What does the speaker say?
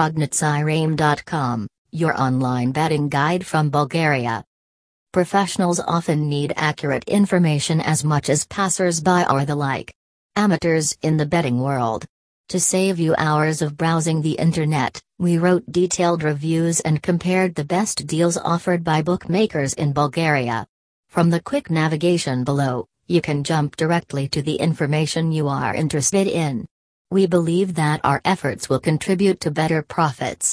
Prognozirame.com, your online betting guide from Bulgaria. Professionals often need accurate information as much as passers-by are the like. Amateurs in the betting world. To save you hours of browsing the internet, we wrote detailed reviews and compared the best deals offered by bookmakers in Bulgaria. From the quick navigation below, you can jump directly to the information you are interested in. We believe that our efforts will contribute to better profits.